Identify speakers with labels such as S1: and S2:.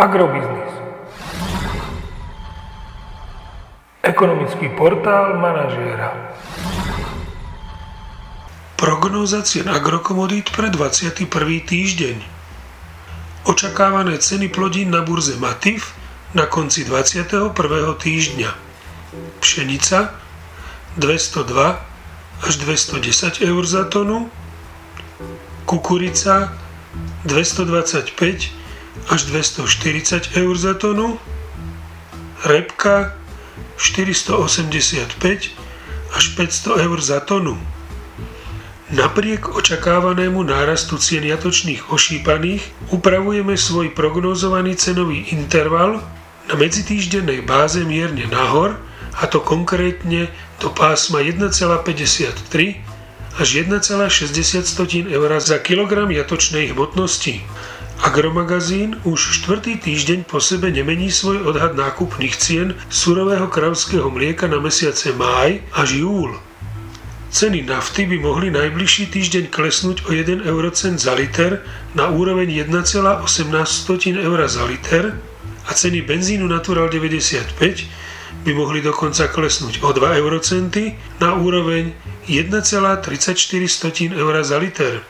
S1: Agrobiznis. Ekonomický portál manažéra.
S2: Prognóza cien agrokomodít pre 21. týždeň. Očakávané ceny plodín na burze Matif na konci 21. týždňa. Pšenica 202 až 210 eur za tonu, kukurica 225 až 240 eur za tonu, repka 485 až 500 eur za tonu. Napriek očakávanému nárastu cien jatočných ošípaných upravujeme svoj prognózovaný cenový interval na medzitýždennej báze mierne nahor, a to konkrétne do pásma 1,53 až 1,60 eur za kilogram jatočnej hmotnosti. Agromagazín už štvrtý týždeň po sebe nemení svoj odhad nákupných cien surového kravského mlieka na mesiace máj až júl. Ceny nafty by mohli najbližší týždeň klesnúť o 1 eurocent za liter na úroveň 1,18 eur za liter a ceny benzínu Natural 95 by mohli dokonca klesnúť o 2 eurocenty na úroveň 1,34 eur za liter.